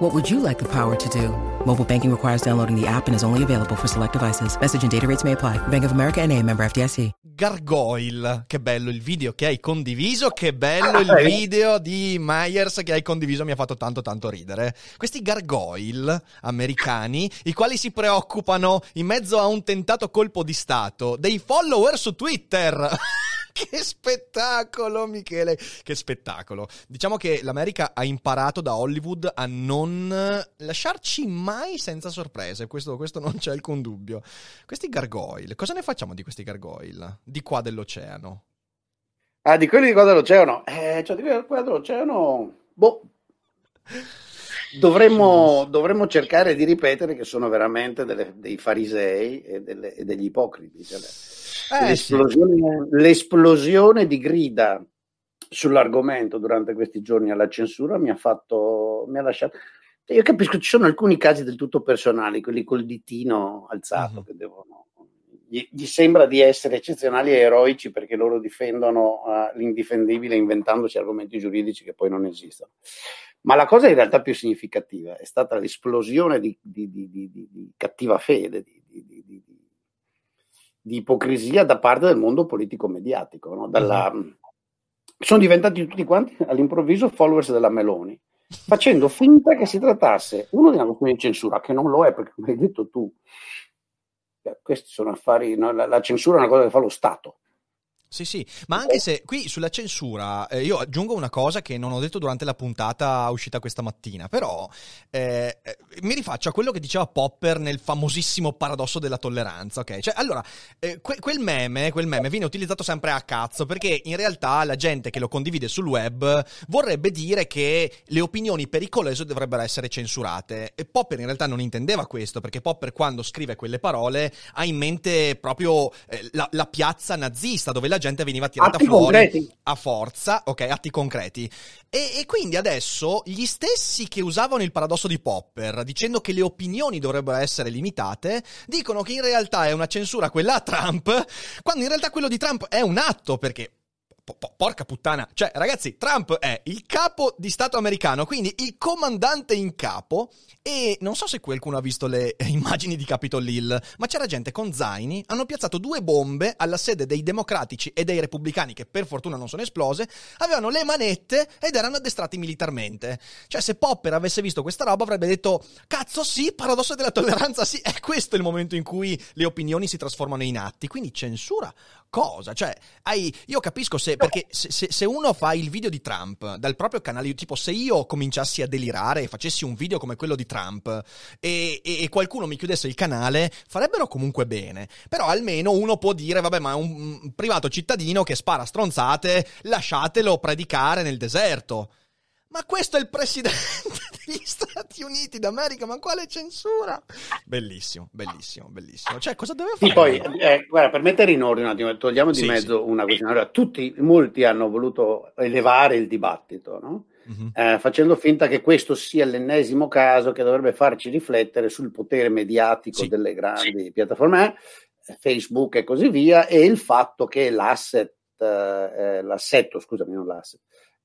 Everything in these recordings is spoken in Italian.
What would you like the power to do? Mobile banking requires downloading the app and is only available for select devices. Message and data rates may apply. Bank of America and a member FDIC. Gargoyle, che bello il video che hai condiviso, che bello il video di Myers che hai condiviso, mi ha fatto tanto tanto ridere. Questi gargoyle americani, i quali si preoccupano in mezzo a un tentato colpo di stato dei follower su Twitter. che spettacolo, Michele! Che spettacolo. Diciamo che l'America ha imparato da Hollywood a non lasciarci mai senza sorprese. Questo, questo non c'è alcun dubbio. Questi gargoyle, cosa ne facciamo di questi gargoyle? Di qua dell'oceano? Ah, di quelli di qua dell'oceano? Eh, cioè di quelli di qua dell'oceano... Boh. Dovremmo, dovremmo, cercare di ripetere che sono veramente delle, dei farisei e, delle, e degli ipocriti. Cioè, eh, l'esplosione, sì. l'esplosione di grida sull'argomento durante questi giorni alla censura mi ha fatto, mi ha lasciato. Io capisco, ci sono alcuni casi del tutto personali, quelli col ditino alzato, uh-huh. che devono, gli, gli, sembra di essere eccezionali e eroici perché loro difendono uh, l'indifendibile inventandosi argomenti giuridici che poi non esistono. Ma la cosa in realtà più significativa è stata l'esplosione di, di, di, di cattiva fede, di, di ipocrisia da parte del mondo politico-mediatico. No? Dalla, uh-huh. Sono diventati tutti quanti all'improvviso followers della Meloni, facendo finta che si trattasse uno di una questione di censura, che non lo è, perché come hai detto tu, cioè, questi sono affari, no? la, la censura è una cosa che fa lo Stato. Sì, sì, ma anche se qui sulla censura eh, io aggiungo una cosa che non ho detto durante la puntata uscita questa mattina, però eh, eh, mi rifaccio a quello che diceva Popper nel famosissimo paradosso della tolleranza, ok? Cioè, allora, eh, que- quel, meme, quel meme viene utilizzato sempre a cazzo perché in realtà la gente che lo condivide sul web vorrebbe dire che le opinioni pericolose dovrebbero essere censurate e Popper in realtà non intendeva questo perché Popper quando scrive quelle parole ha in mente proprio eh, la, la piazza nazista dove la gente veniva tirata atti fuori concreti. a forza, ok, atti concreti. E, e, quindi adesso gli stessi che usavano il paradosso di Popper, dicendo che le opinioni dovrebbero essere limitate, dicono che in realtà è una censura quella a Trump, quando in realtà quello di Trump è un atto, perché porca puttana. Cioè, ragazzi, Trump è il capo di Stato americano, quindi il comandante in capo. E non so se qualcuno ha visto le immagini di Capitol Hill, ma c'era gente con zaini, hanno piazzato due bombe alla sede dei democratici e dei repubblicani, che per fortuna non sono esplose, avevano le manette ed erano addestrati militarmente. Cioè, se Popper avesse visto questa roba avrebbe detto, cazzo sì, paradosso della tolleranza sì, è questo il momento in cui le opinioni si trasformano in atti. Quindi censura cosa? Cioè, hai, io capisco se, perché se, se, uno fa il video di Trump dal proprio canale, tipo se io cominciassi a delirare e facessi un video come quello di Trump e, e, e, qualcuno mi chiudesse il canale, farebbero comunque bene. Però almeno uno può dire, vabbè, ma è un privato cittadino che spara stronzate, lasciatelo predicare nel deserto. Ma questo è il presidente degli Stati Uniti d'America, ma quale censura? Bellissimo, bellissimo, bellissimo. Cioè, cosa deve fare? Sì, poi, eh, guarda, per mettere in ordine un attimo, togliamo di sì, mezzo sì. una questione. Allora, tutti, molti hanno voluto elevare il dibattito, no? Uh-huh. Eh, facendo finta che questo sia l'ennesimo caso che dovrebbe farci riflettere sul potere mediatico delle grandi piattaforme, eh, Facebook e così via, e il fatto che l'asset, eh, eh l'assetto, scusami, non l'asset,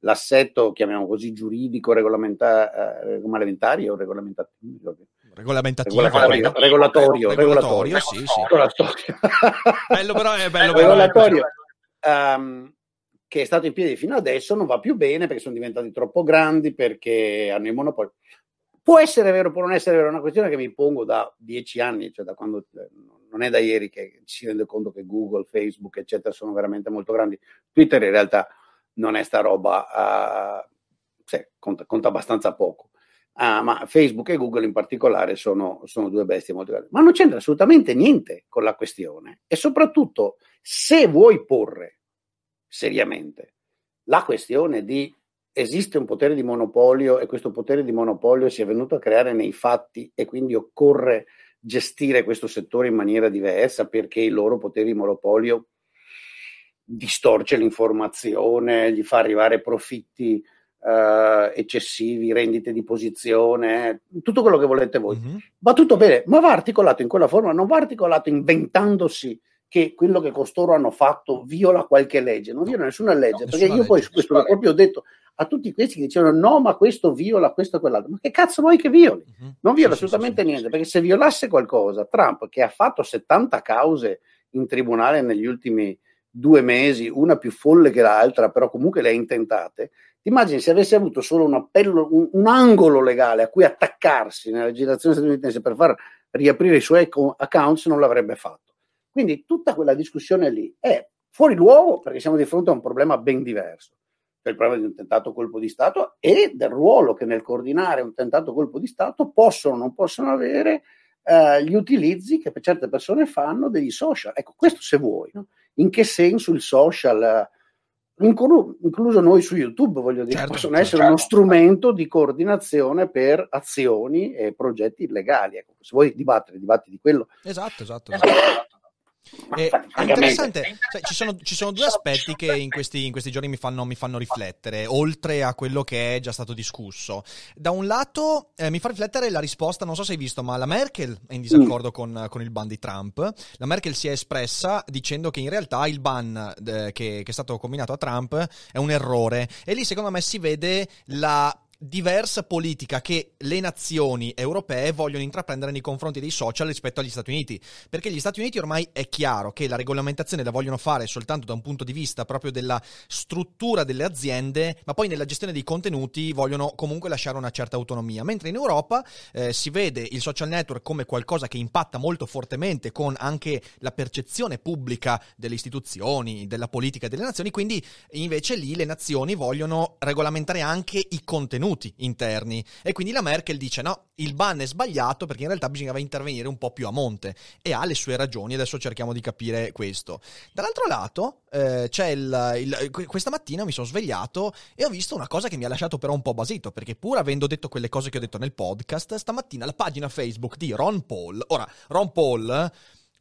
l'assetto, chiamiamo così, giuridico, regolamenta- eh, regolamentare regolamentativo? Regolamentativo. Regolatorio, regolatorio, regolatorio, sì, sì. regolatorio. bello però, è bello regolatorio. Um, che è stato in piedi fino adesso non va più bene perché sono diventati troppo grandi, perché hanno il monopolio. Può essere vero, può non essere vero, è una questione che mi pongo da dieci anni, cioè da quando eh, non è da ieri che ci si rende conto che Google, Facebook, eccetera, sono veramente molto grandi. Twitter in realtà non è sta roba, uh, cioè, conta, conta, abbastanza poco. Uh, ma Facebook e Google in particolare sono, sono due bestie molto grandi. Ma non c'entra assolutamente niente con la questione. E soprattutto, se vuoi porre seriamente la questione di esiste un potere di monopolio e questo potere di monopolio si è venuto a creare nei fatti e quindi occorre gestire questo settore in maniera diversa perché i loro poteri di monopolio distorce l'informazione, gli fa arrivare profitti uh, eccessivi, rendite di posizione, tutto quello che volete voi. Mm-hmm. Va tutto bene, ma va articolato in quella forma, non va articolato inventandosi che quello che costoro hanno fatto viola qualche legge, non viola nessuna legge, no, perché io legge. poi su questo l'ho proprio detto a tutti questi che dicevano no, ma questo viola questo e quell'altro, ma che cazzo vuoi che violi? Uh-huh. Non viola sì, assolutamente sì, sì, niente, perché se violasse qualcosa, Trump che ha fatto 70 cause in tribunale negli ultimi due mesi, una più folle che l'altra, però comunque le ha intentate, ti immagini se avesse avuto solo un appello, un, un angolo legale a cui attaccarsi nella legislazione statunitense per far riaprire i suoi accounts, non l'avrebbe fatto. Quindi tutta quella discussione lì è fuori luogo perché siamo di fronte a un problema ben diverso, cioè il problema di un tentato colpo di Stato e del ruolo che nel coordinare un tentato colpo di Stato possono o non possono avere eh, gli utilizzi che per certe persone fanno degli social. Ecco, questo se vuoi. No? In che senso il social, incluso noi su YouTube, voglio dire, certo, possono certo, essere certo. uno strumento di coordinazione per azioni e progetti illegali. Ecco, se vuoi dibattere, dibatti di quello. Esatto, esatto. esatto. E, è interessante, cioè, ci, sono, ci, sono, due aspetti che in questi, in questi giorni mi fanno, mi fanno, riflettere, oltre a quello che è già stato discusso. Da un lato eh, mi fa riflettere la risposta, non so se hai visto, ma la Merkel è in disaccordo mm. con, con, il ban di Trump. La Merkel si è espressa dicendo che in realtà il ban eh, che, che è stato combinato a Trump è un errore. E lì secondo me si vede la diversa politica che le nazioni europee vogliono intraprendere nei confronti dei social rispetto agli Stati Uniti. Perché gli Stati Uniti ormai è chiaro che la regolamentazione la vogliono fare soltanto da un punto di vista proprio della struttura delle aziende, ma poi nella gestione dei contenuti vogliono comunque lasciare una certa autonomia. Mentre in Europa eh, si vede il social network come qualcosa che impatta molto fortemente con anche la percezione pubblica delle istituzioni, della politica delle nazioni, quindi invece lì le nazioni vogliono regolamentare anche i contenuti contenuti interni. E quindi la Merkel dice no, il ban è sbagliato perché in realtà bisognava intervenire un po' più a monte e ha le sue ragioni, adesso cerchiamo di capire questo. Dall'altro lato, eh, c'è il, il, questa mattina mi sono svegliato e ho visto una cosa che mi ha lasciato però un po' basito, perché pur avendo detto quelle cose che ho detto nel podcast, stamattina la pagina Facebook di Ron Paul, ora Ron Paul,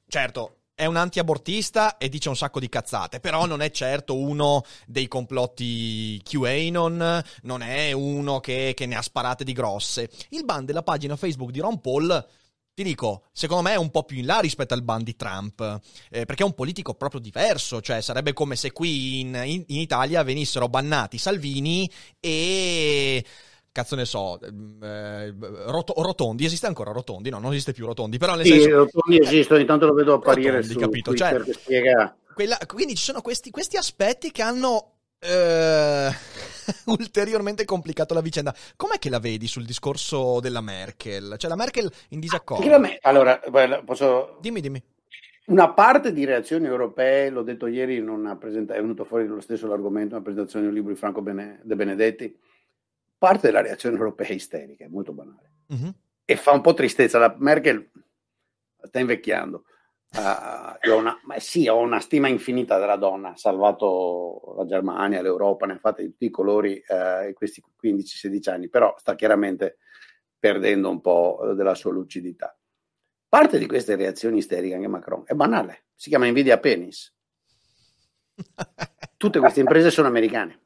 certo, è un anti-abortista e dice un sacco di cazzate, però non è certo uno dei complotti QAnon, non è uno che, che ne ha sparate di grosse. Il ban della pagina Facebook di Ron Paul ti dico, secondo me è un po' più in là rispetto al ban di Trump, eh, perché è un politico proprio diverso, cioè sarebbe come se qui in, in, in Italia venissero bannati Salvini e cazzo ne so, ehm, eh, rot- Rotondi, esiste ancora Rotondi? No, non esiste più Rotondi, però nel sì, senso... Rotondi esiste, ogni tanto lo vedo apparire Rotondi, su capito? Cioè, quella, quindi ci sono questi, questi aspetti che hanno eh, ulteriormente complicato la vicenda. Com'è che la vedi sul discorso della Merkel? Cioè la Merkel in disaccordo? Me- allora, posso... Dimmi, dimmi. Una parte di reazioni europee, l'ho detto ieri, presenta- è venuto fuori lo stesso l'argomento, una presentazione di un libro di Franco Bene- De Benedetti, parte della reazione europea isterica, è molto banale. Uh-huh. E fa un po' tristezza. La Merkel sta invecchiando. Uh, una, sì, ho una stima infinita della donna, ha salvato la Germania, l'Europa, ne ha fatte di tutti i colori uh, in questi 15-16 anni, però sta chiaramente perdendo un po' della sua lucidità. Parte di queste reazioni isteriche, anche Macron, è banale, si chiama Nvidia Penis. Tutte queste imprese sono americane.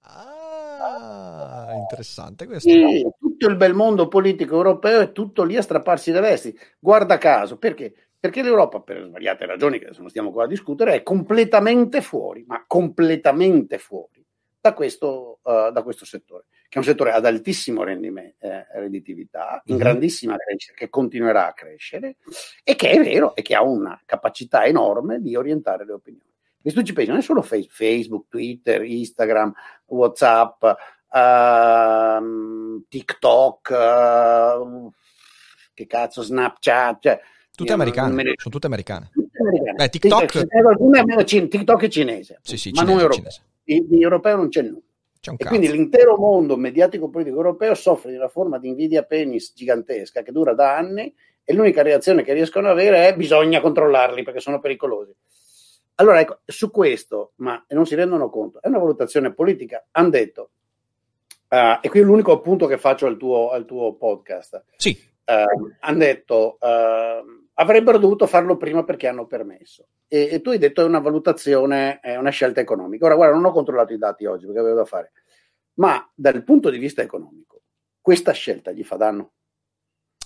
Ah, interessante questo. Sì, tutto il bel mondo politico europeo è tutto lì a strapparsi le vesti. Guarda caso, perché? Perché l'Europa, per svariate ragioni che adesso non stiamo qua a discutere, è completamente fuori, ma completamente fuori da questo, uh, da questo settore, che è un settore ad altissimo rendimento, eh, redditività, in mm-hmm. grandissima crescita, che continuerà a crescere e che è vero e che ha una capacità enorme di orientare le opinioni. E tu ci pensi, non è solo Facebook, Twitter, Instagram, WhatsApp, uh, TikTok, uh, che cazzo, Snapchat, cioè, tutte americane, me... sono tutte americane. Tutte americane. Eh, TikTok... TikTok, TikTok è cinese, sì, sì, ma cinese, non europeo. Di, di europeo non c'è nulla. C'è e quindi l'intero mondo mediatico-politico europeo soffre di una forma di invidia penis gigantesca che dura da anni e l'unica reazione che riescono ad avere è bisogna controllarli perché sono pericolosi. Allora, ecco, su questo, ma non si rendono conto, è una valutazione politica. Hanno detto, uh, e qui è l'unico appunto che faccio al tuo, al tuo podcast. Sì. Uh, hanno detto, uh, avrebbero dovuto farlo prima perché hanno permesso. E, e tu hai detto è una valutazione, è una scelta economica. Ora, guarda, non ho controllato i dati oggi perché avevo da fare, ma dal punto di vista economico, questa scelta gli fa danno.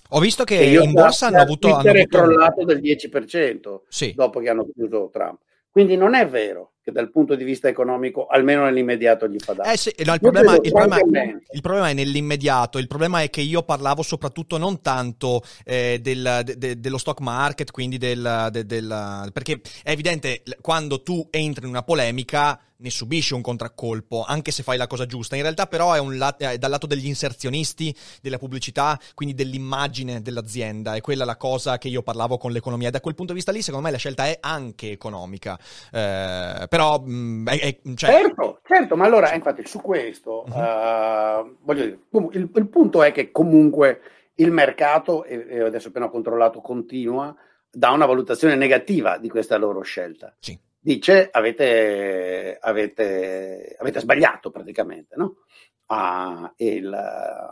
Ho visto che in borsa hanno avuto... Twitter hanno è crollato del 10% sì. dopo che hanno chiuso Trump. Quindi non è vero che dal punto di vista economico, almeno nell'immediato, gli fa danno. Eh sì, no, il, problema, il, problema, il, problema, è nell'immediato, il problema è che io parlavo soprattutto non tanto eh, del, de, de, dello stock market, quindi del, de, del, perché è evidente quando tu entri in una polemica ne subisci un contraccolpo, anche se fai la cosa giusta. In realtà, però, è, lat- è, dal lato degli inserzionisti, della pubblicità, quindi dell'immagine dell'azienda. È quella la cosa che io parlavo con l'economia. E da quel punto di vista lì, secondo me, la scelta è anche economica. Eh, però, mh, è, cioè... certo, certo, ma allora, infatti, su questo, uh-huh. uh, voglio dire, il, il, punto è che comunque il mercato, e adesso appena ho controllato, continua da una valutazione negativa di questa loro scelta. Sì dice avete, avete, avete sbagliato praticamente, no? Ah, il,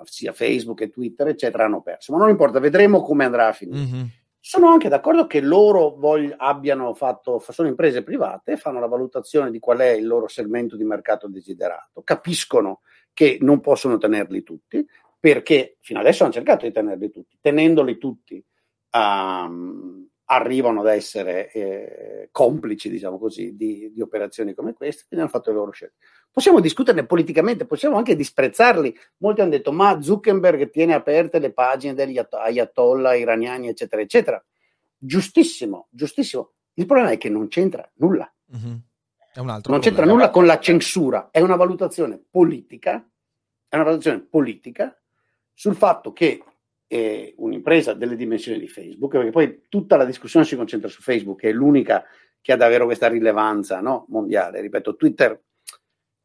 sia Facebook che Twitter, eccetera, hanno perso. Ma non importa, vedremo come andrà a finire. Mm-hmm. Sono anche d'accordo che loro vogli, abbiano fatto, sono imprese private, fanno la valutazione di qual è il loro segmento di mercato desiderato, capiscono che non possono tenerli tutti, perché fino adesso hanno cercato di tenerli tutti, tenendoli tutti um, arrivano ad essere eh, complici, diciamo così, di, di, operazioni come queste, quindi hanno fatto le loro scelte. Possiamo discuterne politicamente, possiamo anche disprezzarli. Molti hanno detto, ma Zuckerberg tiene aperte le pagine degli ayatollah iraniani, eccetera, eccetera. Giustissimo, giustissimo. Il problema è che non c'entra nulla. Mm-hmm. non problema. c'entra nulla con la censura, è una valutazione politica, è una valutazione politica sul fatto che eh, un'impresa delle dimensioni di Facebook, perché poi tutta la discussione si concentra su Facebook, che è l'unica che ha davvero questa rilevanza no? mondiale. Ripeto, Twitter,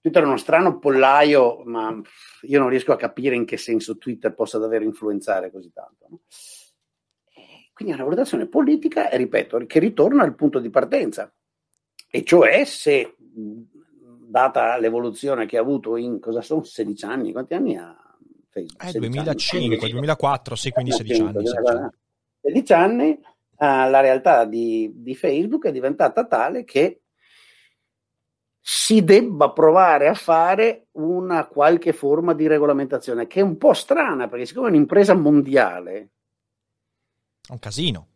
Twitter, è uno strano pollaio, ma io non riesco a capire in che senso Twitter possa davvero influenzare così tanto. No? Quindi è una valutazione politica, e ripeto, che ritorna al punto di partenza, e cioè se, data l'evoluzione che ha avuto in, cosa sono, 16 anni, quanti anni ha? Facebook. Eh, 2005, anni. 2004, sì, quindi 16 anni. 16 anni, uh, la realtà di, di Facebook è diventata tale che si debba provare a fare una qualche forma di regolamentazione, che è un po' strana, perché siccome è un'impresa mondiale... È un casino.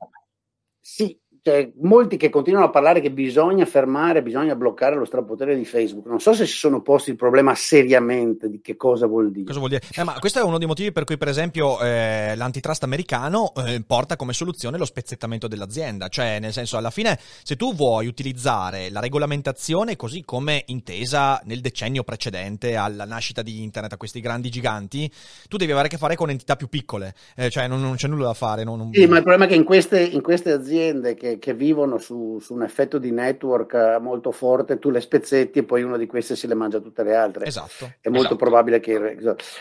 Sì, cioè, molti che continuano a parlare che bisogna fermare, bisogna bloccare lo strapotere di Facebook. Non so se si sono posti il problema seriamente di che cosa vuol dire. Cosa vuol dire? Eh, ma questo è uno dei motivi per cui, per esempio, eh, l'antitrust americano eh, porta come soluzione lo spezzettamento dell'azienda. Cioè, nel senso, alla fine, se tu vuoi utilizzare la regolamentazione così come intesa nel decennio precedente alla nascita di internet, a questi grandi giganti, tu devi avere a che fare con entità più piccole. Eh, cioè, non, non, c'è nulla da fare. Non, non... Sì, ma il problema è che in queste, in queste aziende che che, vivono su, su, un effetto di network eh, molto forte, tu le spezzetti e poi una di queste si le mangia tutte le altre. Esatto. È molto esatto. probabile che...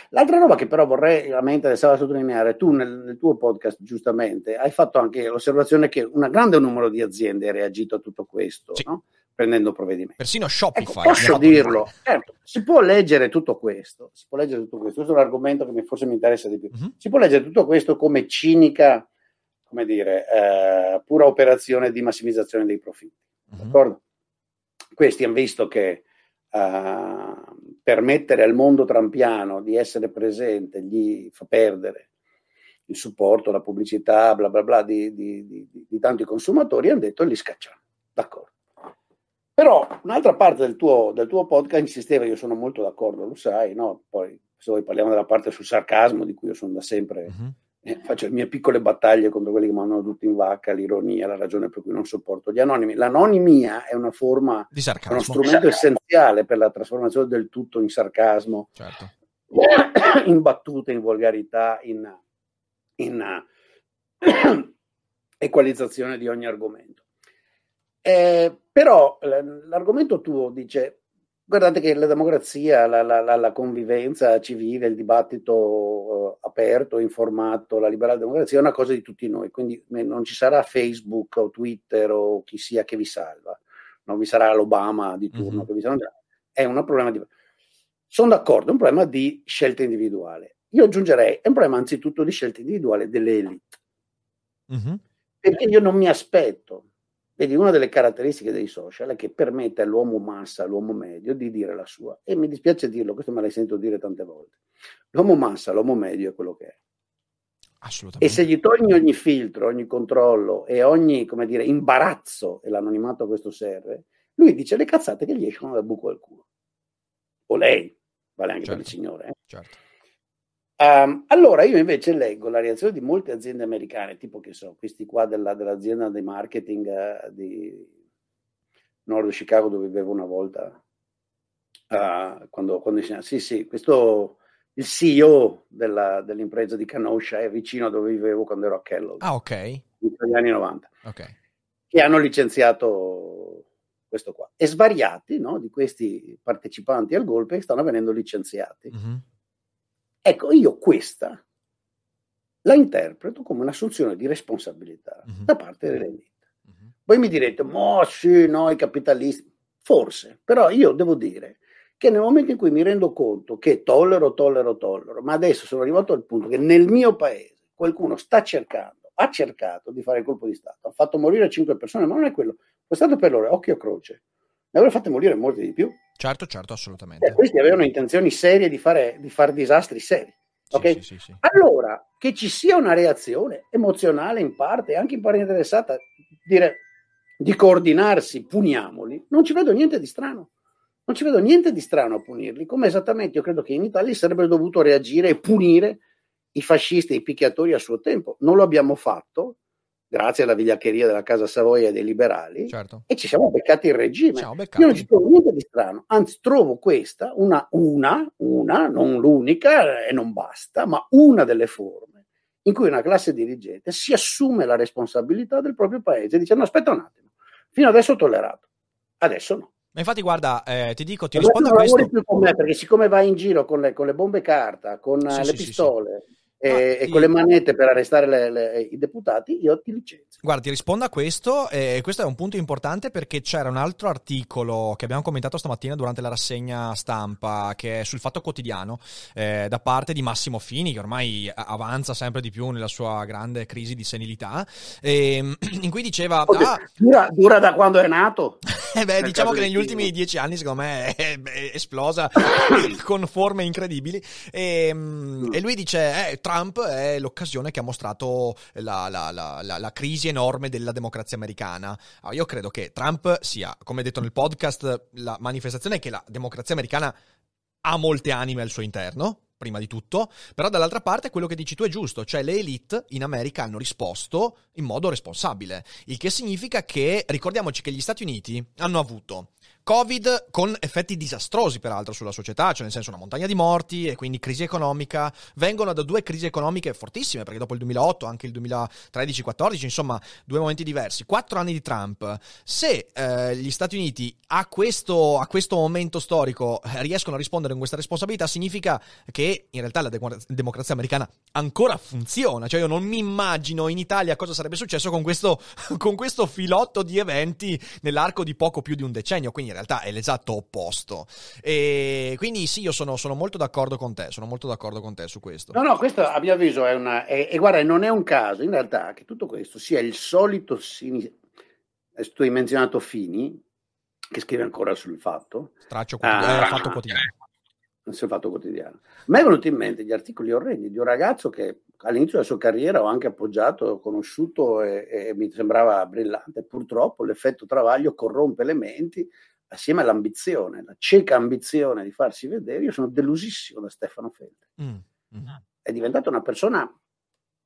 L'altra roba che però vorrei, me interessava sottolineare, tu nel, nel, tuo podcast giustamente hai fatto anche l'osservazione che un grande numero di aziende ha reagito a tutto questo, sì. no? prendendo provvedimenti. Persino Shopify. Ecco, posso dirlo, certo, si può leggere tutto questo, si può leggere tutto questo, questo è un argomento che forse mi interessa di più, uh-huh. si può leggere tutto questo come cinica come dire, eh, pura operazione di massimizzazione dei profitti. D'accordo? Questi hanno visto che eh, permettere al mondo trampiano di essere presente gli fa perdere il supporto, la pubblicità, bla bla bla di, di, di, di tanti consumatori hanno detto li scacciamo. D'accordo. Però un'altra parte del tuo, del tuo, podcast insisteva, io sono molto d'accordo, lo sai, no? Poi se vuoi parliamo della parte sul sarcasmo, di cui io sono da sempre uh-huh eh, faccio le mie piccole battaglie contro quelli che mandano tutto in vacca, l'ironia, la ragione per cui non sopporto gli anonimi. L'anonimia è una forma, di sarcasmo. uno strumento essenziale per la trasformazione del tutto in sarcasmo, certo. in battute, in volgarità, in, in equalizzazione di ogni argomento. Eh, però l'argomento tuo dice Guardate che la democrazia, la, la, la, convivenza civile, il dibattito uh, aperto, informato, la liberale democrazia è una cosa di tutti noi, quindi non ci sarà Facebook o Twitter o chi sia che vi salva, non vi sarà l'Obama di turno mm-hmm. che vi salva, è un problema di... Sono d'accordo, è un problema di scelta individuale. Io aggiungerei, è un problema anzitutto di scelta individuale delle elite. Mm-hmm. Perché io non mi aspetto. Vedi, una delle caratteristiche dei social è che permette all'uomo massa, all'uomo medio, di dire la sua. E mi dispiace dirlo, questo me l'hai sentito dire tante volte. L'uomo massa, l'uomo medio è quello che è. Assolutamente. E se gli togli ogni filtro, ogni controllo e ogni, come dire, imbarazzo, e l'anonimato a questo serve, lui dice le cazzate che gli escono dal buco del culo. O lei, vale anche certo. per il certo. signore. Eh? Certo. Um, allora io invece leggo la reazione di molte aziende americane, tipo che so, questi qua della, dell'azienda di marketing uh, di Nord Chicago dove vivevo una volta, uh, quando, quando sì sì, questo, il CEO della, dell'impresa di Kenosha è vicino a dove vivevo quando ero a Kellogg. Ah ok. Negli anni 90. Ok. Che hanno licenziato questo qua. E svariati no, di questi partecipanti al golpe stanno venendo licenziati. Mm-hmm Ecco, io questa la interpreto come un'assunzione di responsabilità uh-huh. da parte dell'elite. Uh-huh. Voi mi direte, ma sì, no, i capitalisti, forse, però io devo dire che nel momento in cui mi rendo conto che tollero, tollero, tollero, ma adesso sono arrivato al punto che nel mio paese qualcuno sta cercando, ha cercato di fare il colpo di Stato, ha fatto morire cinque persone, ma non è quello, è stato per loro, occhio a croce, ne avrebbe fatte morire molti di più. Certo, certo, assolutamente. Eh, questi avevano intenzioni serie di fare, di fare disastri seri. Okay? Sì, sì, sì, allora, che ci sia una reazione emozionale in parte, anche in parte interessata, dire di coordinarsi, puniamoli, non ci vedo niente di strano. Non ci vedo niente di strano a punirli, come esattamente io credo che in Italia sarebbe dovuto reagire e punire i fascisti e i picchiatori a suo tempo. Non lo abbiamo fatto, grazie alla vigliaccheria della Casa Savoia e dei liberali, certo. e ci siamo beccati il regime. Beccati. Io non ci trovo niente di strano, anzi trovo questa una, una, una, non l'unica e non basta, ma una delle forme in cui una classe dirigente si assume la responsabilità del proprio paese dice no aspetta un attimo, fino adesso ho tollerato, adesso no. Ma infatti, guarda, eh, ti dico, ti rispondo a questo. Non più con me perché, siccome vai in giro con le, con le bombe carta, con sì, le sì, pistole, sì, e, ah, e, con le manette per arrestare le, le, i deputati, io ti licenzio. Guarda, ti rispondo a questo, e questo è un punto importante perché c'era un altro articolo che abbiamo commentato stamattina durante la rassegna stampa, che è sul Fatto Quotidiano, eh, da parte di Massimo Fini, che ormai avanza sempre di più nella sua grande crisi di senilità, e, ehm, in cui diceva... Okay, ah, dura, dura, da quando è nato? eh beh, diciamo che negli ultimi dieci anni, secondo me, è, è esplosa con forme incredibili. E, mm. e lui dice... Eh, Trump è l'occasione che ha mostrato la, la, la, la crisi enorme della democrazia americana. Allora, io credo che Trump sia, come detto nel podcast, la manifestazione che la democrazia americana ha molte anime al suo interno, prima di tutto, però dall'altra parte quello che dici tu è giusto, cioè le elite in America hanno risposto in modo responsabile, il che significa che ricordiamoci che gli Stati Uniti hanno avuto Covid con effetti disastrosi peraltro sulla società, cioè nel senso una montagna di morti e quindi crisi economica, vengono da due crisi economiche fortissime, perché dopo il 2008, anche il 2013-14, insomma due momenti diversi, quattro anni di Trump, se eh, gli Stati Uniti a questo, a questo momento storico eh, riescono a rispondere con questa responsabilità, significa che in realtà la de- democrazia americana ancora funziona, cioè io non mi immagino in Italia cosa sarebbe successo con questo, con questo filotto di eventi nell'arco di poco più di un decennio, quindi in realtà è l'esatto opposto. E quindi sì, io sono, sono, molto d'accordo con te, sono molto d'accordo con te su questo. No, no, questo a mio avviso è una... E guarda, non è un caso, in realtà, che tutto questo sia il solito... Eh, tu hai menzionato Fini, che scrive ancora sul fatto. Straccio quotidiano, ah, eh, fatto quotidiano. Sul fatto quotidiano. Ma è venuto in mente gli articoli orrendi di un ragazzo che all'inizio della sua carriera ho anche appoggiato, conosciuto e, e mi sembrava brillante. Purtroppo l'effetto travaglio corrompe le menti assieme all'ambizione, la cieca ambizione di farsi vedere, io sono delusissimo da Stefano Feltri. Mm. Mm. È diventato una persona,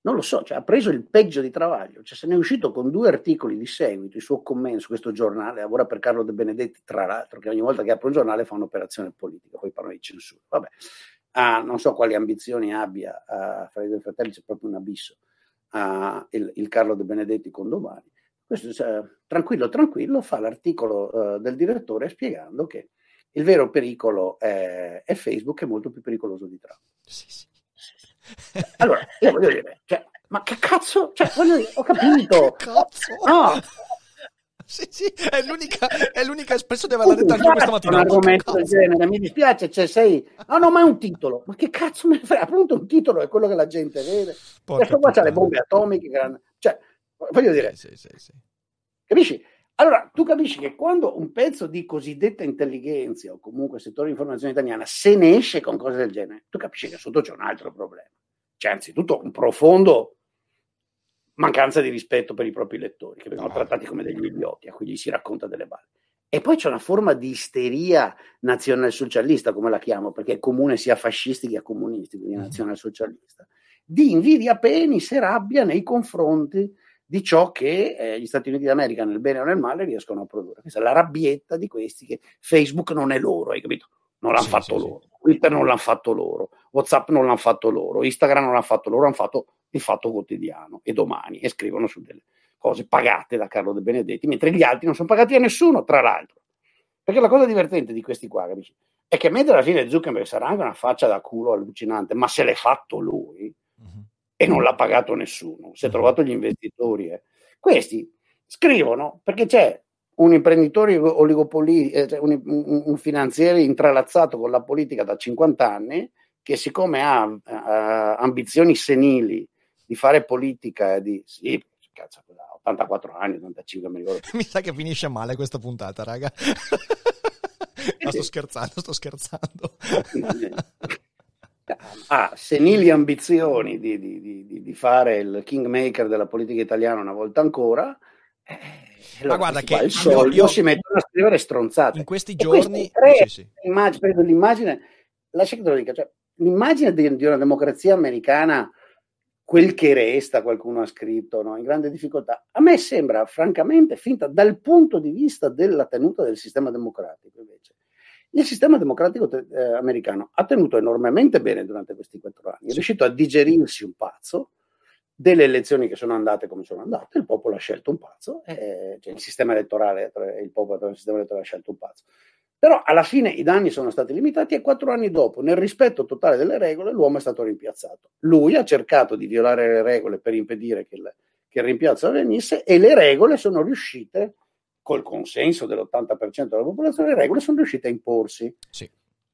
non lo so, cioè, ha preso il peggio di Travaglio, cioè, se ne è uscito con due articoli di seguito, il suo commento su questo giornale, lavora per Carlo De Benedetti, tra l'altro, che ogni volta che apre un giornale fa un'operazione politica, poi parla di censura. Vabbè, ah, non so quali ambizioni abbia, uh, fra i due fratelli c'è proprio un abisso, uh, il, il Carlo De Benedetti con domani questo, tranquillo, tranquillo, fa l'articolo uh, del direttore spiegando che il vero pericolo è, è, Facebook, è molto più pericoloso di Trump. Sì, sì. Allora, io voglio dire, cioè, ma che cazzo? Cioè, voglio dire, ho capito. Cazzo? No. Sì, sì, è l'unica, è l'unica spesso deve aver detto anche questa mattina. Un argomento del genere, mi dispiace, cioè sei... No, no, ma è un titolo. Ma che cazzo me ne frega? Appunto un titolo è quello che la gente vede. Porca Questo qua c'ha le bombe atomiche, cioè Voglio dire, sì, sì, sì, capisci? Allora, tu capisci che quando un pezzo di cosiddetta intelligenza o comunque settore di informazione italiana se ne esce con cose del genere, tu capisci che sotto c'è un altro problema. C'è anzitutto un profondo mancanza di rispetto per i propri lettori, che vengono trattati come degli idioti, a cui gli si racconta delle balle. E poi c'è una forma di isteria nazionalsocialista, come la chiamo, perché è comune sia a fascisti che a comunisti, quindi mm-hmm. nazionalsocialista, di invidia penis e rabbia nei confronti di ciò che eh, gli Stati Uniti d'America, nel bene o nel male, riescono a produrre. Questa è la rabbietta di questi che Facebook non è loro, hai capito? Non l'hanno sì, fatto sì, loro. Sì. Twitter non l'hanno fatto loro, WhatsApp non l'hanno fatto loro, Instagram non l'hanno fatto loro, hanno fatto il fatto quotidiano e domani e scrivono su delle cose pagate da Carlo De Benedetti, mentre gli altri non sono pagati a nessuno, tra l'altro. Perché la cosa divertente di questi qua, capisci? È che mentre alla fine Zuckerberg sarà anche una faccia da culo allucinante, ma se l'è fatto lui, e non l'ha pagato nessuno, si è trovato gli investitori. Eh. Questi scrivono perché c'è un imprenditore oligopoli, eh, cioè un, un, finanziere intralazzato con la politica da 50 anni che siccome ha uh, ambizioni senili di fare politica di sì, cazzo, 84 anni, 85 mi ricordo. mi sa che finisce male questa puntata, raga. no, sto scherzando, sto scherzando ha senili ambizioni di, di, di, di, fare il kingmaker della politica italiana una volta ancora. Eh, allora Ma guarda che il soldo io, si mettono a scrivere stronzate. In questi giorni sì, sì. L'immagine, l'immagine, lascia che te lo dica, cioè, l'immagine di, di, una democrazia americana, quel che resta, qualcuno ha scritto, no? in grande difficoltà, a me sembra francamente finta dal punto di vista della tenuta del sistema democratico invece. Il sistema democratico eh, americano ha tenuto enormemente bene durante questi quattro anni, è riuscito a digerirsi un pazzo delle elezioni che sono andate come sono andate, il popolo ha scelto un pazzo, eh, cioè il sistema elettorale, il popolo il sistema elettorale ha scelto un pazzo. Però alla fine i danni sono stati limitati e quattro anni dopo, nel rispetto totale delle regole, l'uomo è stato rimpiazzato. Lui ha cercato di violare le regole per impedire che il, che il rimpiazzo avvenisse e le regole sono riuscite a col consenso dell'80% della popolazione, le regole sono riuscite a imporsi. Sì.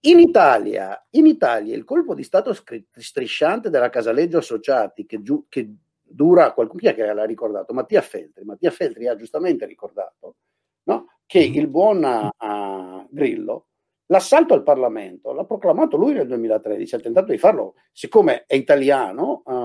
In Italia, in Italia, il colpo di Stato strisciante della Casaleggio Associati, che, giu- che dura, qualcuno chi è che l'ha ricordato? Mattia Feltri. Mattia Feltri ha giustamente ricordato no? che mm-hmm. il buon uh, Grillo l'assalto al Parlamento l'ha proclamato lui nel 2013, ha tentato di farlo, siccome è italiano, uh,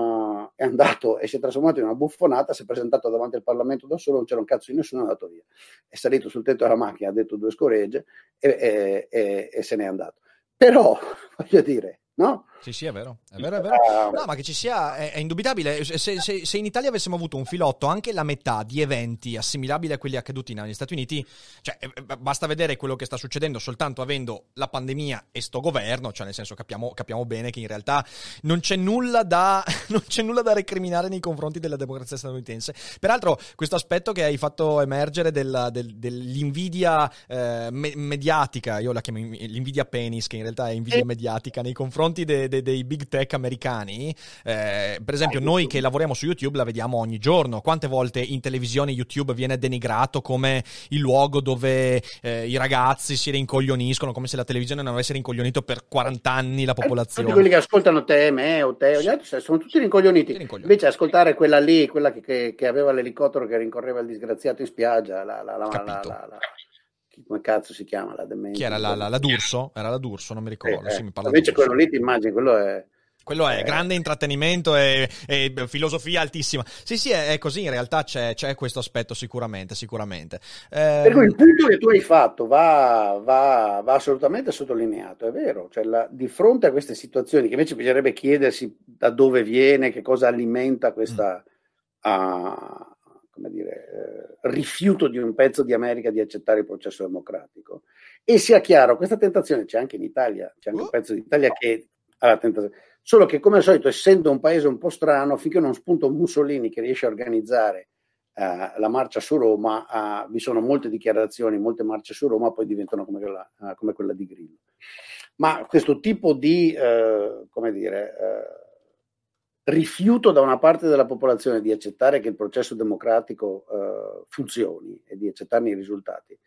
è andato e si è trasformato in una buffonata, si è presentato davanti al Parlamento da solo, non c'era un cazzo di nessuno, è andato via. È salito sul tetto della macchina, ha detto due scoregge e, e, e, e se n'è andato. Però, voglio dire, no? Sì, sì, è vero, è vero, è vero. No, ma che ci sia, è, è indubitabile. Se, se, se, in Italia avessimo avuto un filotto anche la metà di eventi assimilabili a quelli accaduti negli Stati Uniti, cioè, eh, basta vedere quello che sta succedendo soltanto avendo la pandemia e sto governo, cioè nel senso capiamo, capiamo bene che in realtà non c'è, nulla da, non c'è nulla da recriminare nei confronti della democrazia statunitense. Peraltro, questo aspetto che hai fatto emergere del, del, dell'invidia eh, me- mediatica, io la chiamo l'invidia penis, che in realtà è invidia mediatica nei confronti de- de, dei big tech americani, eh, per esempio noi che lavoriamo su YouTube la vediamo ogni giorno, quante volte in televisione YouTube viene denigrato come il luogo dove eh, i ragazzi si rincoglioniscono, come se la televisione non avesse rincoglionito per 40 anni la popolazione. Tutti quelli che ascoltano te, me o te, o gli altri, sono tutti rincoglioniti. Rincoglioniti. Invece ascoltare quella lì, quella che, che, che, aveva l'elicottero che rincorreva il disgraziato in spiaggia, la, la, la, la come cazzo si chiama la demenza? Chi era la, la, la D'Urso? Era la D'Urso, non mi ricordo. Eh, sì, mi invece quello lì ti immagini, quello è... Quello è eh. grande intrattenimento e, e, filosofia altissima. Sì, sì, è, è così. In realtà c'è, c'è, questo aspetto sicuramente, sicuramente. Eh... Per cui il punto che tu hai fatto va, va, va assolutamente sottolineato, è vero. Cioè la, di fronte a queste situazioni, che invece bisognerebbe chiedersi da dove viene, che cosa alimenta questa... Mm. Uh, come dire, eh, rifiuto di un pezzo di America di accettare il processo democratico. E sia chiaro, questa tentazione c'è anche in Italia, c'è anche un oh. pezzo d'Italia che ha la tentazione. Solo che, come al solito, essendo un paese un po' strano, finché non spunta Mussolini che riesce a organizzare uh, la marcia su Roma, uh, vi sono molte dichiarazioni, molte marce su Roma, poi diventano come quella, uh, come quella di Grillo. Ma questo tipo di, come dire, rifiuto da una parte della popolazione di accettare che il processo democratico uh, funzioni e di accettarne i risultati,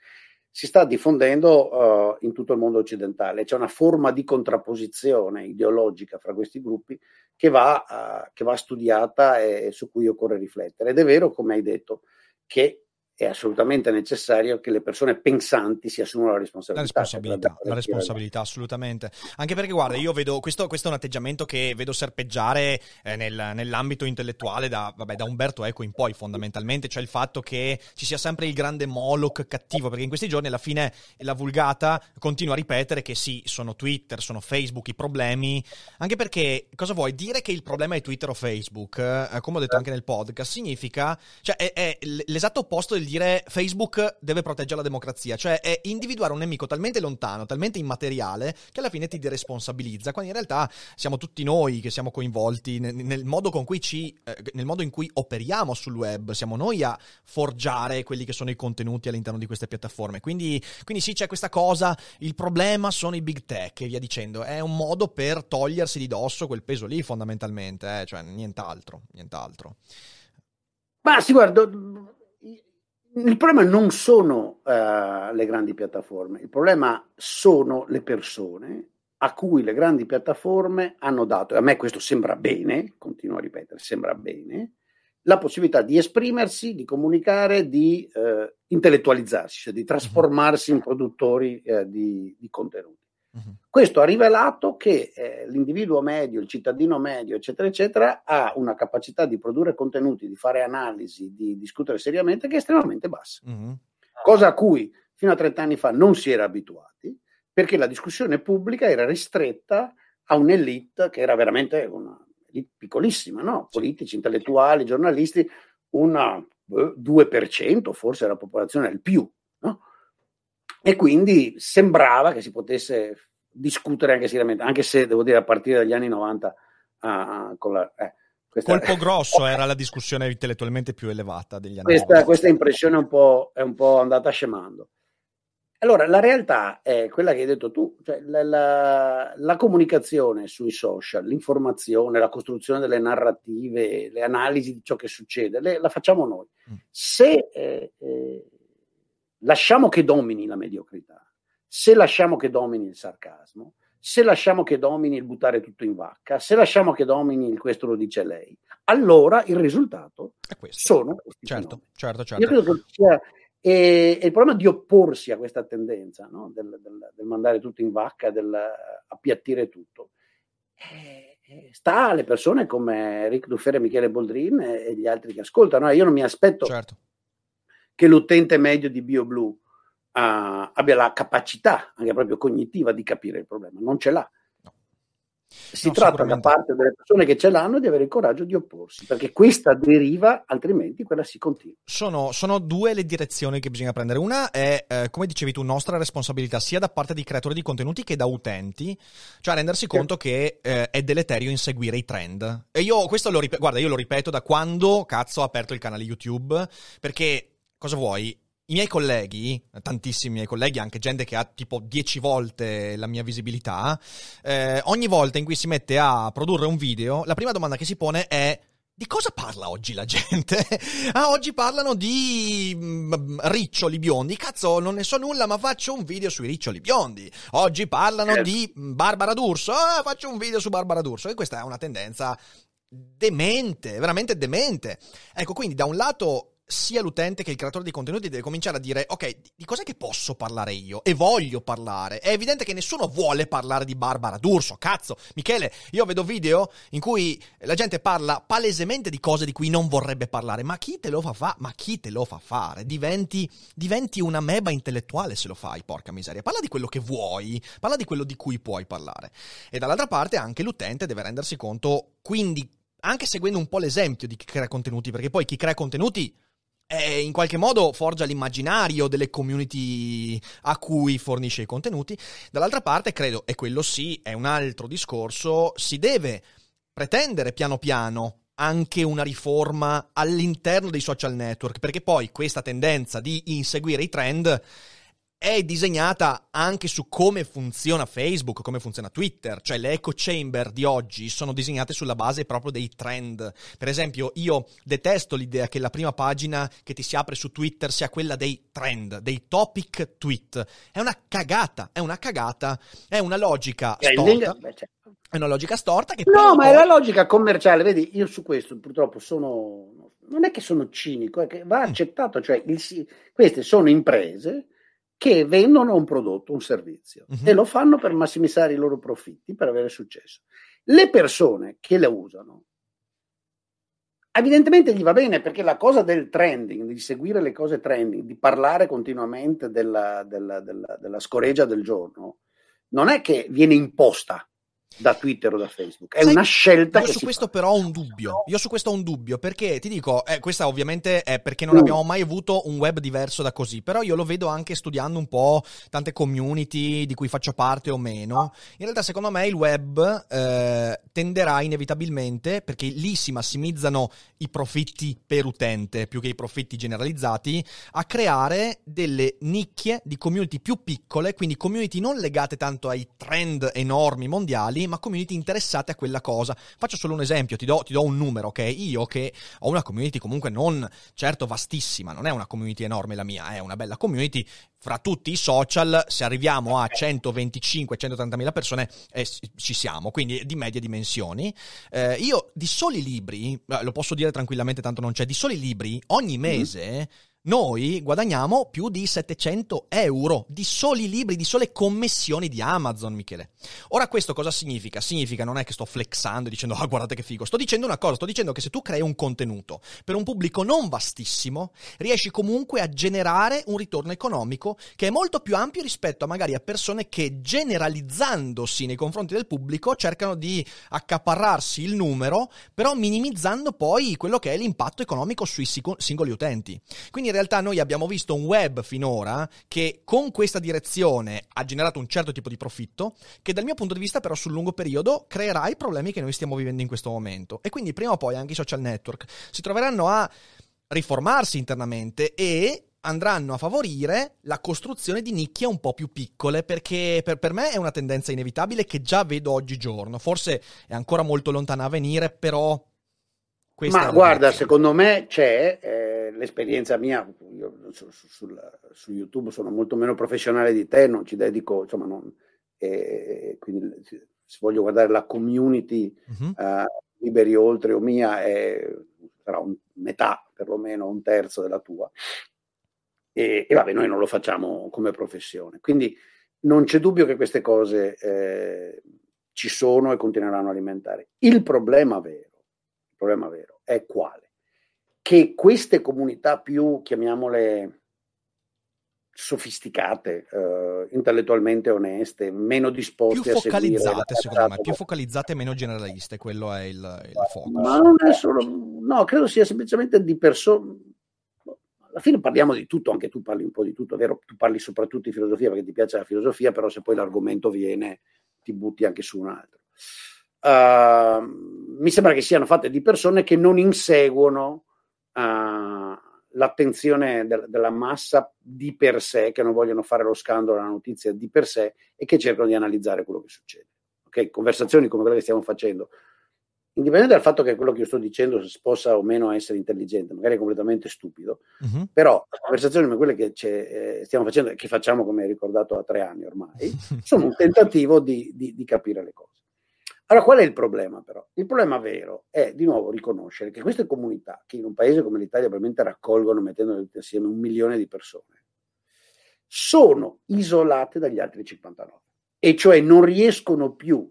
si sta diffondendo uh, in tutto il mondo occidentale. C'è una forma di contrapposizione ideologica fra questi gruppi che va, uh, che va studiata e su cui occorre riflettere. Ed è vero, come hai detto, che è assolutamente necessario che le persone pensanti si assumano la responsabilità. La responsabilità, la responsabilità assolutamente. Anche perché, guarda, io vedo questo, questo è un atteggiamento che vedo serpeggiare eh, nel, nell'ambito intellettuale da, vabbè, da, Umberto Eco in poi, fondamentalmente, cioè il fatto che ci sia sempre il grande Moloch cattivo, perché in questi giorni alla fine la vulgata continua a ripetere che sì, sono Twitter, sono Facebook i problemi, anche perché cosa vuoi dire che il problema è Twitter o Facebook, eh, come ho detto anche nel podcast, significa, cioè è, è l'esatto opposto del dire Facebook deve proteggere la democrazia, cioè è individuare un nemico talmente lontano, talmente immateriale, che alla fine ti deresponsabilizza, quando in realtà siamo tutti noi che siamo coinvolti nel, nel modo ci, eh, nel modo in cui operiamo sul web, siamo noi a forgiare quelli che sono i contenuti all'interno di queste piattaforme. Quindi, quindi sì, c'è questa cosa, il problema sono i big tech e via dicendo, è un modo per togliersi di dosso quel peso lì fondamentalmente, eh? cioè nient'altro, nient'altro. Ma sì, guarda, il problema non sono uh, le grandi piattaforme, il problema sono le persone a cui le grandi piattaforme hanno dato, e a me questo sembra bene, continuo a ripetere, sembra bene, la possibilità di esprimersi, di comunicare, di uh, intellettualizzarsi, cioè di trasformarsi in produttori uh, di, di contenuti. Uh-huh. Questo ha rivelato che eh, l'individuo medio, il cittadino medio, eccetera, eccetera, ha una capacità di produrre contenuti, di fare analisi, di discutere seriamente che è estremamente bassa. Uh-huh. Cosa a cui fino a 30 anni fa non si era abituati, perché la discussione pubblica era ristretta a un'elite che era veramente una piccolissima, no? politici, intellettuali, giornalisti, un 2% forse della popolazione il più. E quindi sembrava che si potesse discutere anche seriamente, anche se devo dire a partire dagli anni 90 uh, con la... Eh, questa... Colpo grosso era la discussione intellettualmente più elevata degli anni questa, 90. Questa impressione è un, po', è un po' andata scemando. Allora, la realtà è quella che hai detto tu, cioè la, la, la, comunicazione sui social, l'informazione, la costruzione delle narrative, le analisi di ciò che succede, le, la facciamo noi. Mm. Se eh, eh, lasciamo che domini la mediocrità, se lasciamo che domini il sarcasmo, se lasciamo che domini il buttare tutto in vacca, se lasciamo che domini il questo lo dice lei, allora il risultato sono questi certo, certo, certo. Io credo che sia e, e, il problema di opporsi a questa tendenza no? del, del, del, mandare tutto in vacca, del appiattire tutto, eh, eh, sta alle persone come Rick Duffere, Michele Boldrin e, e, gli altri che ascoltano. Io non mi aspetto certo che l'utente medio di BioBlue uh, abbia la capacità, anche proprio cognitiva, di capire il problema. Non ce l'ha. Si no, tratta da parte delle persone che ce l'hanno di avere il coraggio di opporsi, perché questa deriva, altrimenti quella si continua. Sono, sono due le direzioni che bisogna prendere. Una è, eh, come dicevi tu, nostra responsabilità sia da parte di creatori di contenuti che da utenti, cioè rendersi conto che eh, è deleterio inseguire i trend. E io questo lo ripeto, guarda, io lo ripeto da quando cazzo ho aperto il canale YouTube, perché cosa vuoi? I miei colleghi, tantissimi miei colleghi, anche gente che ha tipo 10 volte la mia visibilità, eh, ogni volta in cui si mette a produrre un video, la prima domanda che si pone è di cosa parla oggi la gente? ah, oggi parlano di mm, riccioli biondi. Cazzo, non ne so nulla, ma faccio un video sui riccioli biondi. Oggi parlano certo. di Barbara D'Urso. Ah, faccio un video su Barbara D'Urso. E questa è una tendenza demente, veramente demente. Ecco, quindi da un lato sia l'utente che il creatore di contenuti deve cominciare a dire ok, di cos'è che posso parlare io e voglio parlare. È evidente che nessuno vuole parlare di Barbara D'Urso, cazzo. Michele, io vedo video in cui la gente parla palesemente di cose di cui non vorrebbe parlare, ma chi te lo fa fare? Ma chi te lo fa fare? Diventi, diventi una meba intellettuale se lo fai, porca miseria. Parla di quello che vuoi, parla di quello di cui puoi parlare. E dall'altra parte anche l'utente deve rendersi conto, quindi anche seguendo un po' l'esempio di chi crea contenuti, perché poi chi crea contenuti eh, in qualche modo forgia l'immaginario delle community a cui fornisce i contenuti. Dall'altra parte, credo, e quello sì è un altro discorso, si deve pretendere piano piano anche una riforma all'interno dei social network, perché poi questa tendenza di inseguire i trend è disegnata anche su come funziona Facebook, come funziona Twitter, cioè le echo chamber di oggi sono disegnate sulla base proprio dei trend. Per esempio, io detesto l'idea che la prima pagina che ti si apre su Twitter sia quella dei trend, dei topic tweet. È una cagata, è una cagata, è una logica storta. Certo. È una logica storta che No, ma poi... è la logica commerciale, vedi, io su questo purtroppo sono non è che sono cinico, è che va accettato, cioè il, queste sono imprese che vendono un prodotto, un servizio uh-huh. e lo fanno per massimizzare i loro profitti, per avere successo. Le persone che le usano, evidentemente gli va bene perché la cosa del trending, di seguire le cose trending, di parlare continuamente della, della, della, della scoreggia del giorno, non è che viene imposta da Twitter o da Facebook. È Sai, una scelta. Io su questo fa. però ho un dubbio. Io su questo ho un dubbio perché ti dico, eh, questa ovviamente è perché non mm. abbiamo mai avuto un web diverso da così. Però io lo vedo anche studiando un po' tante community di cui faccio parte o meno. In realtà, secondo me, il web eh, tenderà inevitabilmente, perché lì si massimizzano i profitti per utente più che i profitti generalizzati, a creare delle nicchie di community più piccole, quindi community non legate tanto ai trend enormi mondiali ma community interessate a quella cosa. Faccio solo un esempio, ti do, ti do un numero, ok? Io che ho una community comunque non certo vastissima, non è una community enorme la mia, è una bella community, fra tutti i social, se arriviamo a 125-130 mila persone, eh, ci siamo, quindi di medie dimensioni. Eh, io di soli libri, eh, lo posso dire tranquillamente, tanto non c'è, di soli libri, ogni mm-hmm. mese... Mm-hmm noi guadagniamo più di 700 euro di soli libri, di sole commissioni di Amazon, Michele. Ora questo cosa significa? Significa non è che sto flexando dicendo ah guardate che figo, sto dicendo una cosa, sto dicendo che se tu crei un contenuto per un pubblico non vastissimo, riesci comunque a generare un ritorno economico che è molto più ampio rispetto a magari a persone che generalizzandosi nei confronti del pubblico cercano di accaparrarsi il numero, però minimizzando poi quello che è l'impatto economico sui singoli utenti. Quindi in realtà noi abbiamo visto un web finora che con questa direzione ha generato un certo tipo di profitto, che dal mio punto di vista però sul lungo periodo creerà i problemi che noi stiamo vivendo in questo momento. E quindi prima o poi anche i social network si troveranno a riformarsi internamente e andranno a favorire la costruzione di nicchie un po' più piccole, perché per, per, me è una tendenza inevitabile che già vedo oggigiorno. Forse è ancora molto lontana a venire, però... Ma guarda, secondo me c'è, eh, l'esperienza mia, io su, su, su, YouTube sono molto meno professionale di te, non ci dedico, insomma, non, eh, quindi se voglio guardare la community uh-huh. uh, Liberi Oltre o mia, è, sarà un, metà, perlomeno un terzo della tua. E, e, vabbè, noi non lo facciamo come professione. Quindi non c'è dubbio che queste cose eh, ci sono e continueranno a alimentare. Il problema vero, il problema vero è quale? Che queste comunità più, chiamiamole sofisticate, uh, intellettualmente oneste, meno disposte più a focalizzate, secondo me, più focalizzate e meno generaliste, quello è il, il focus. Ma non è solo, no, credo sia semplicemente di persone. Alla fine parliamo di tutto, anche tu parli un po' di tutto, è vero? Tu parli soprattutto di filosofia perché ti piace la filosofia, però se poi l'argomento viene, ti butti anche su un altro. Uh, mi sembra che siano fatte di persone che non inseguono l'attenzione de- della massa di per sé, che non vogliono fare lo scandalo della notizia di per sé e che cercano di analizzare quello che succede. Okay? Conversazioni come quelle che stiamo facendo, indipendente dal fatto che quello che io sto dicendo possa o meno essere intelligente, magari è completamente stupido, uh-huh. però conversazioni come quelle che eh, stiamo facendo e che facciamo, come hai ricordato, a tre anni ormai, sono un tentativo di, di, di capire le cose. Allora, qual è il problema però? Il problema vero è di nuovo riconoscere che queste comunità, che in un paese come l'Italia probabilmente raccolgono, mettendo insieme un milione di persone, sono isolate dagli altri 59, e cioè non riescono più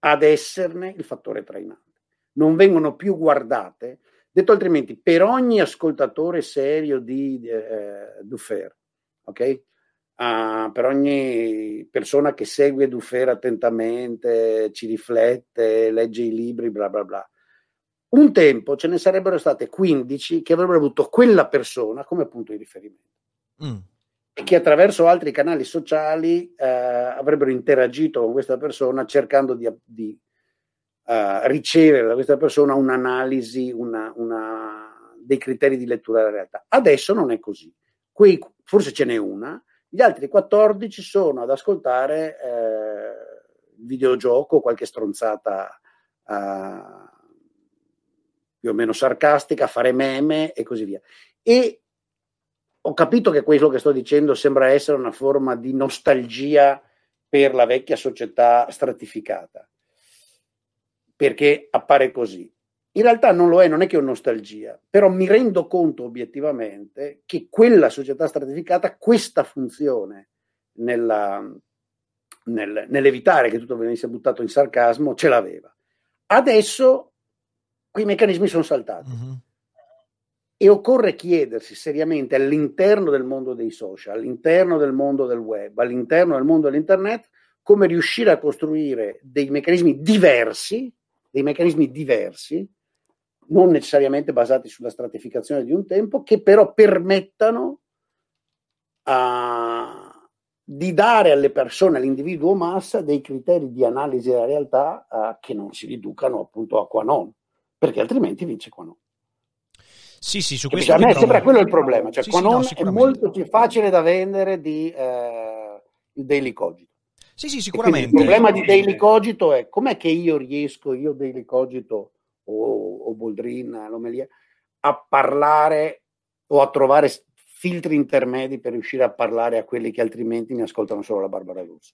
ad esserne il fattore trainante, non vengono più guardate. Detto altrimenti, per ogni ascoltatore serio di eh, Dufer, ok? Uh, per ogni persona che segue Dufer attentamente, ci riflette, legge i libri, bla bla bla. Un tempo ce ne sarebbero state 15 che avrebbero avuto quella persona come punto di riferimento mm. e che attraverso altri canali sociali uh, avrebbero interagito con questa persona cercando di, di uh, ricevere da questa persona un'analisi, una, una, dei criteri di lettura della realtà. Adesso non è così. Quei, forse ce n'è una, Gli altri 14 sono ad ascoltare eh, videogioco, qualche stronzata eh, più o meno sarcastica, fare meme e così via. E ho capito che quello che sto dicendo sembra essere una forma di nostalgia per la vecchia società stratificata, perché appare così. In realtà non lo è, non è che ho nostalgia, però mi rendo conto obiettivamente che quella società stratificata questa funzione nella, nel, nell'evitare che tutto venisse buttato in sarcasmo ce l'aveva. Adesso quei meccanismi sono saltati. Mm-hmm. E occorre chiedersi seriamente all'interno del mondo dei social, all'interno del mondo del web, all'interno del mondo dell'internet, come riuscire a costruire dei meccanismi diversi, dei meccanismi diversi, non necessariamente basati sulla stratificazione di un tempo, che però permettano uh, di dare alle persone, all'individuo massa, dei criteri di analisi della realtà uh, che non si riducano appunto a qua non, perché altrimenti vince qua non. Sì, sì, su questo. A me sembra quello il problema, cioè sì, qua sì, non no, è molto più facile da vendere di eh, il Daily Cogito. Sì, sì, sicuramente. Il problema di Daily Cogito è com'è che io riesco, io Daily Cogito o, o Boldrin, l'Omelia, a parlare o a trovare filtri intermedi per riuscire a parlare a quelli che altrimenti mi ascoltano solo la Barbara Russa.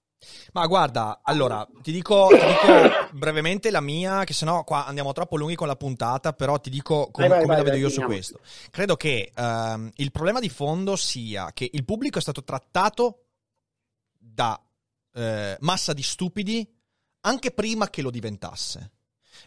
Ma guarda, allora ti dico, ti dico brevemente la mia, che sennò qua andiamo troppo lunghi con la puntata, però ti dico com- vai, vai, come vai, la vedo io su questo. Credo che um, il problema di fondo sia che il pubblico è stato trattato da eh, massa di stupidi anche prima che lo diventasse.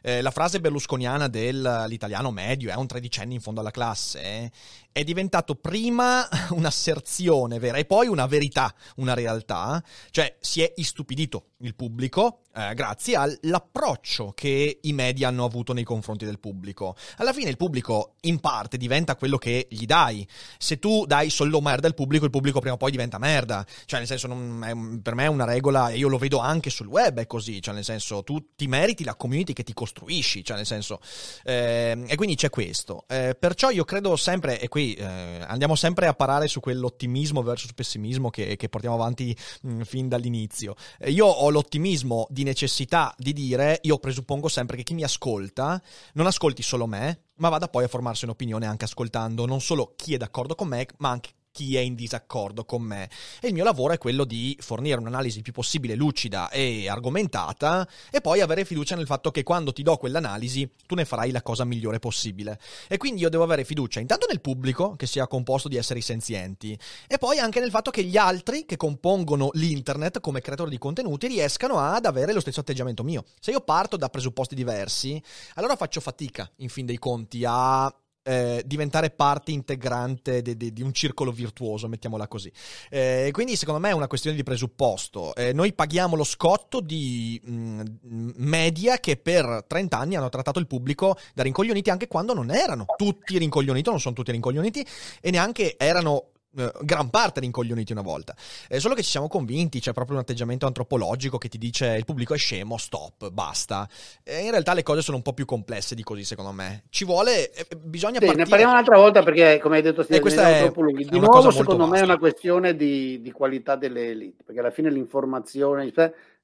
Eh, la frase berlusconiana dell'italiano medio è un tredicenne in fondo alla classe eh, è diventato prima un'asserzione vera e poi una verità, una realtà, cioè si è istupidito il pubblico eh, grazie all'approccio che i media hanno avuto nei confronti del pubblico. Alla fine il pubblico in parte diventa quello che gli dai. Se tu dai solo merda al pubblico, il pubblico prima o poi diventa merda. Cioè, nel senso, non, per me è una regola, e io lo vedo anche sul web, è così. Cioè, nel senso, tu ti meriti la community che ti costruisci. Cioè, nel senso, eh, e quindi c'è questo. Eh, perciò io credo sempre, e qui eh, andiamo sempre a parare su quell'ottimismo versus pessimismo che, che portiamo avanti mh, fin dall'inizio. Eh, io ho l'ottimismo di necessità di dire, io presuppongo sempre che chi mi ascolta non ascolti solo me, ma vada poi a formarsi un'opinione anche ascoltando non solo chi è d'accordo con me, ma anche chi è in disaccordo con me. E il mio lavoro è quello di fornire un'analisi il più possibile lucida e argomentata e poi avere fiducia nel fatto che quando ti do quell'analisi tu ne farai la cosa migliore possibile. E quindi io devo avere fiducia intanto nel pubblico, che sia composto di esseri senzienti, e poi anche nel fatto che gli altri che compongono l'internet come creatori di contenuti riescano ad avere lo stesso atteggiamento mio. Se io parto da presupposti diversi, allora faccio fatica, in fin dei conti, a eh, diventare parte integrante di, di, di, un circolo virtuoso, mettiamola così. Eh, quindi secondo me è una questione di presupposto. Eh, noi paghiamo lo scotto di mh, mm, media che per 30 anni hanno trattato il pubblico da rincoglioniti anche quando non erano tutti rincoglioniti, non sono tutti rincoglioniti e neanche erano eh, gran parte rincoglioniti una volta. È solo che ci siamo convinti, c'è proprio un atteggiamento antropologico che ti dice il pubblico è scemo, stop, basta. E in realtà le cose sono un po' più complesse di così, secondo me. Ci vuole, eh, bisogna sì, partire... Ne parliamo un'altra volta perché, come hai detto, stiamo è, troppo lunghi. Di nuovo, secondo me, è una questione di, di, qualità delle elite, perché alla fine l'informazione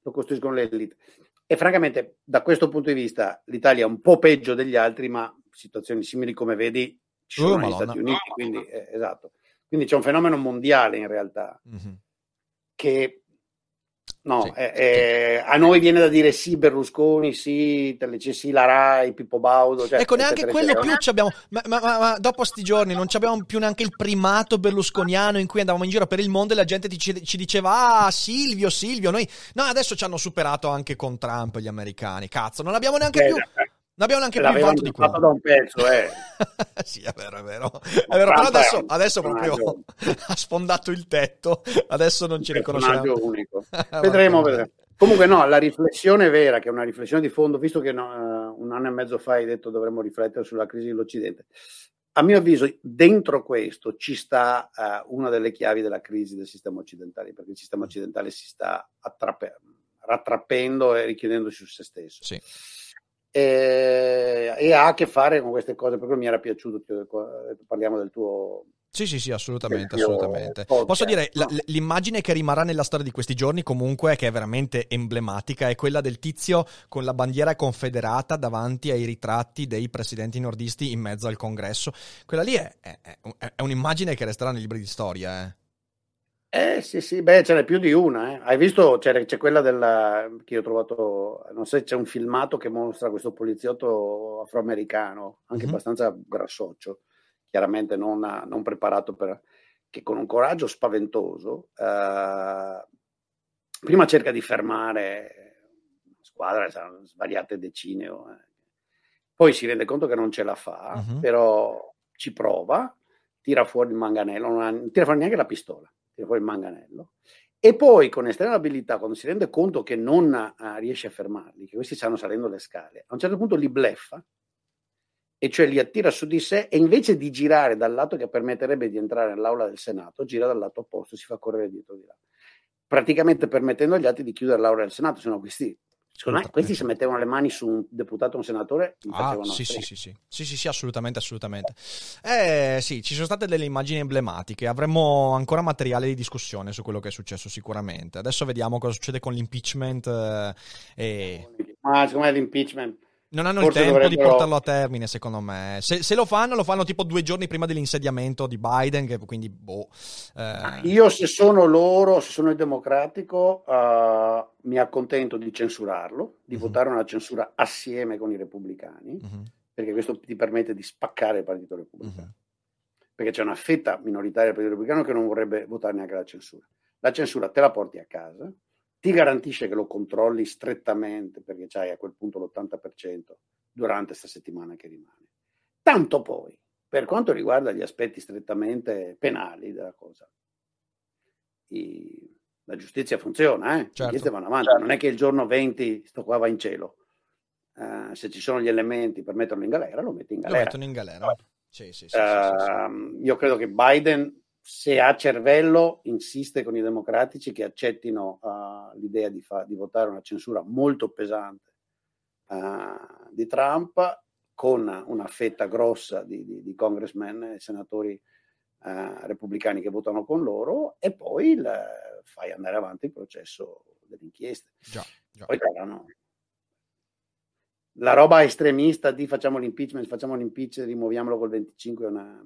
lo costruiscono le elite. E francamente, da questo punto di vista, l'Italia è un po' peggio degli altri, ma situazioni simili, come vedi, ci sono oh, negli Stati Uniti, quindi eh, esatto. Quindi c'è un fenomeno mondiale in realtà mm-hmm. che no, sì, è, è, a noi viene da dire sì Berlusconi, sì, sì la Rai, Pippo Baudo. Cioè, ecco, neanche quello eccetera. più abbiamo, ma, ma, ma, ma, dopo sti giorni non abbiamo più neanche il primato berlusconiano in cui andavamo in giro per il mondo e la gente ci, ci diceva ah Silvio, Silvio, noi... No, adesso ci hanno superato anche con Trump gli americani, cazzo, non abbiamo neanche Beh, più... Non abbiamo neanche più vanto di quello. da un pezzo, eh. sì, è vero, è vero. È vero, però adesso, adesso proprio ha sfondato il tetto, adesso non ci riconosciamo. unico. vedremo, vedremo. Comunque no, la riflessione vera, che è una riflessione di fondo, visto che no, uh, un anno e mezzo fa hai detto dovremmo riflettere sulla crisi dell'Occidente, a mio avviso dentro questo ci sta uh, una delle chiavi della crisi del sistema occidentale, perché il sistema occidentale si sta attrappe- rattrappendo e richiedendosi su se stesso. Sì e, e, ha a che fare con queste cose, proprio mi era piaciuto, parliamo del tuo Sì, sì, sì, assolutamente, assolutamente. Posso dire, la, l'immagine che rimarrà nella storia di questi giorni comunque, che è veramente emblematica, è quella del tizio con la bandiera confederata davanti ai ritratti dei presidenti nordisti in mezzo al congresso. Quella lì è, è, è un'immagine che resterà nei libri di storia, eh. Eh sì, sì, beh, ce n'è più di una. Eh. Hai visto? C'è, c'è quella della, che ho trovato, non so, c'è un filmato che mostra questo poliziotto afroamericano, anche mm-hmm. abbastanza grassoccio, chiaramente non, non, preparato per, che con un coraggio spaventoso, eh, prima cerca di fermare una squadra, saranno svariate decine, eh. poi si rende conto che non ce la fa, mm-hmm. però ci prova, tira fuori il manganello, non, ha, non tira fuori neanche la pistola tira fuori il manganello, e poi con estrema abilità, quando si rende conto che non uh, riesce a fermarli, che questi stanno salendo le scale, a un certo punto li bleffa, e cioè li attira su di sé e invece di girare dal lato che permetterebbe di entrare nell'aula del Senato, gira dal lato opposto, si fa correre dietro di là, praticamente permettendo agli altri di chiudere l'aula del Senato, se no questi Secondo me questi se mettevano le mani su un deputato o un senatore ah, sì, sì, sì, sì, sì, sì, sì, assolutamente, assolutamente. Eh sì, ci sono state delle immagini emblematiche, avremo ancora materiale di discussione su quello che è successo sicuramente. Adesso vediamo cosa succede con l'impeachment eh, e... Ma secondo me l'impeachment non hanno Forse il tempo dovrebbero... di portarlo a termine, secondo me. Se, se, lo fanno, lo fanno tipo due giorni prima dell'insediamento di Biden, che quindi boh. Eh... Io se sono loro, se sono il democratico, uh, mi accontento di censurarlo, di uh-huh. votare una censura assieme con i repubblicani, uh-huh. perché questo ti permette di spaccare il Partito Repubblicano. Uh-huh. Perché c'è una fetta minoritaria del Partito Repubblicano che non vorrebbe votare neanche la censura. La censura te la porti a casa, ti garantisce che lo controlli strettamente perché c'hai a quel punto l'80% durante questa settimana che rimane. Tanto poi, per quanto riguarda gli aspetti strettamente penali della cosa, i, la giustizia funziona, eh? certo. vanno avanti, certo. non è che il giorno 20 sto qua va in cielo. Uh, se ci sono gli elementi per metterlo in galera, lo metti in galera. Lo mettono in galera. Sì, sì, sì, uh, io credo che Biden se ha cervello, insiste con i democratici che accettino uh, l'idea di, fa- di, votare una censura molto pesante uh, di Trump con una fetta grossa di, di, di congressmen e senatori uh, repubblicani che votano con loro e poi il, fai andare avanti il processo delle inchieste. Già, già. Poi saranno la roba estremista di facciamo l'impeachment, facciamo l'impeachment, rimuoviamolo col 25 è una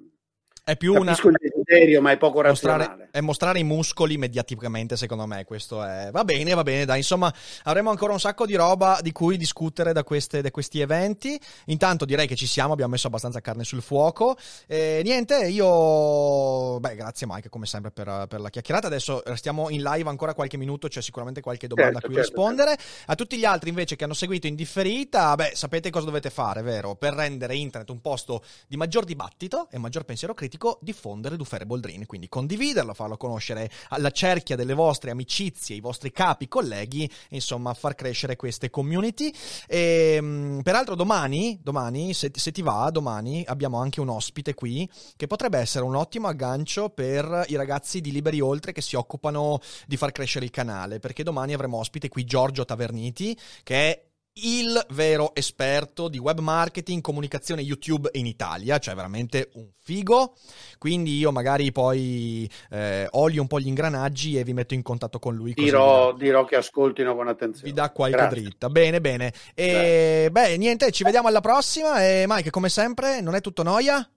è più Capisco una... desiderio, ma è poco mostrare, razionale. È mostrare i muscoli mediaticamente, secondo me. Questo è. Va bene, va bene. Dai, insomma, avremo ancora un sacco di roba di cui discutere da, queste, da questi eventi. Intanto direi che ci siamo, abbiamo messo abbastanza carne sul fuoco. E, niente, io. Beh, grazie, Mike, come sempre, per, per, la chiacchierata. Adesso restiamo in live ancora qualche minuto, c'è sicuramente qualche domanda certo, a cui certo, rispondere. Certo. A tutti gli altri, invece, che hanno seguito in differita, beh, sapete cosa dovete fare, vero? Per rendere internet un posto di maggior dibattito e maggior pensiero critico diffondere Dufere Boldrin, quindi condividerlo, farlo conoscere alla cerchia delle vostre amicizie, i vostri capi, colleghi, insomma far crescere queste community. E, ehm, peraltro domani, domani se, se ti va, domani abbiamo anche un ospite qui che potrebbe essere un ottimo aggancio per i ragazzi di Liberi Oltre che si occupano di far crescere il canale, perché domani avremo ospite qui Giorgio Taverniti che è il vero esperto di web marketing, comunicazione YouTube in Italia, cioè veramente un figo. Quindi io magari poi eh, olio un po' gli ingranaggi e vi metto in contatto con lui. Dirò, dirò che ascoltino con attenzione. Vi dà qualche Grazie. dritta. Bene, bene. E beh, niente, ci vediamo alla prossima. E Mike, come sempre, non è tutto noia?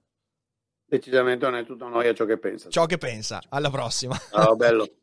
Decisamente non è tutto noia ciò che pensa. Ciò che pensa. Alla prossima. Ciao, bello.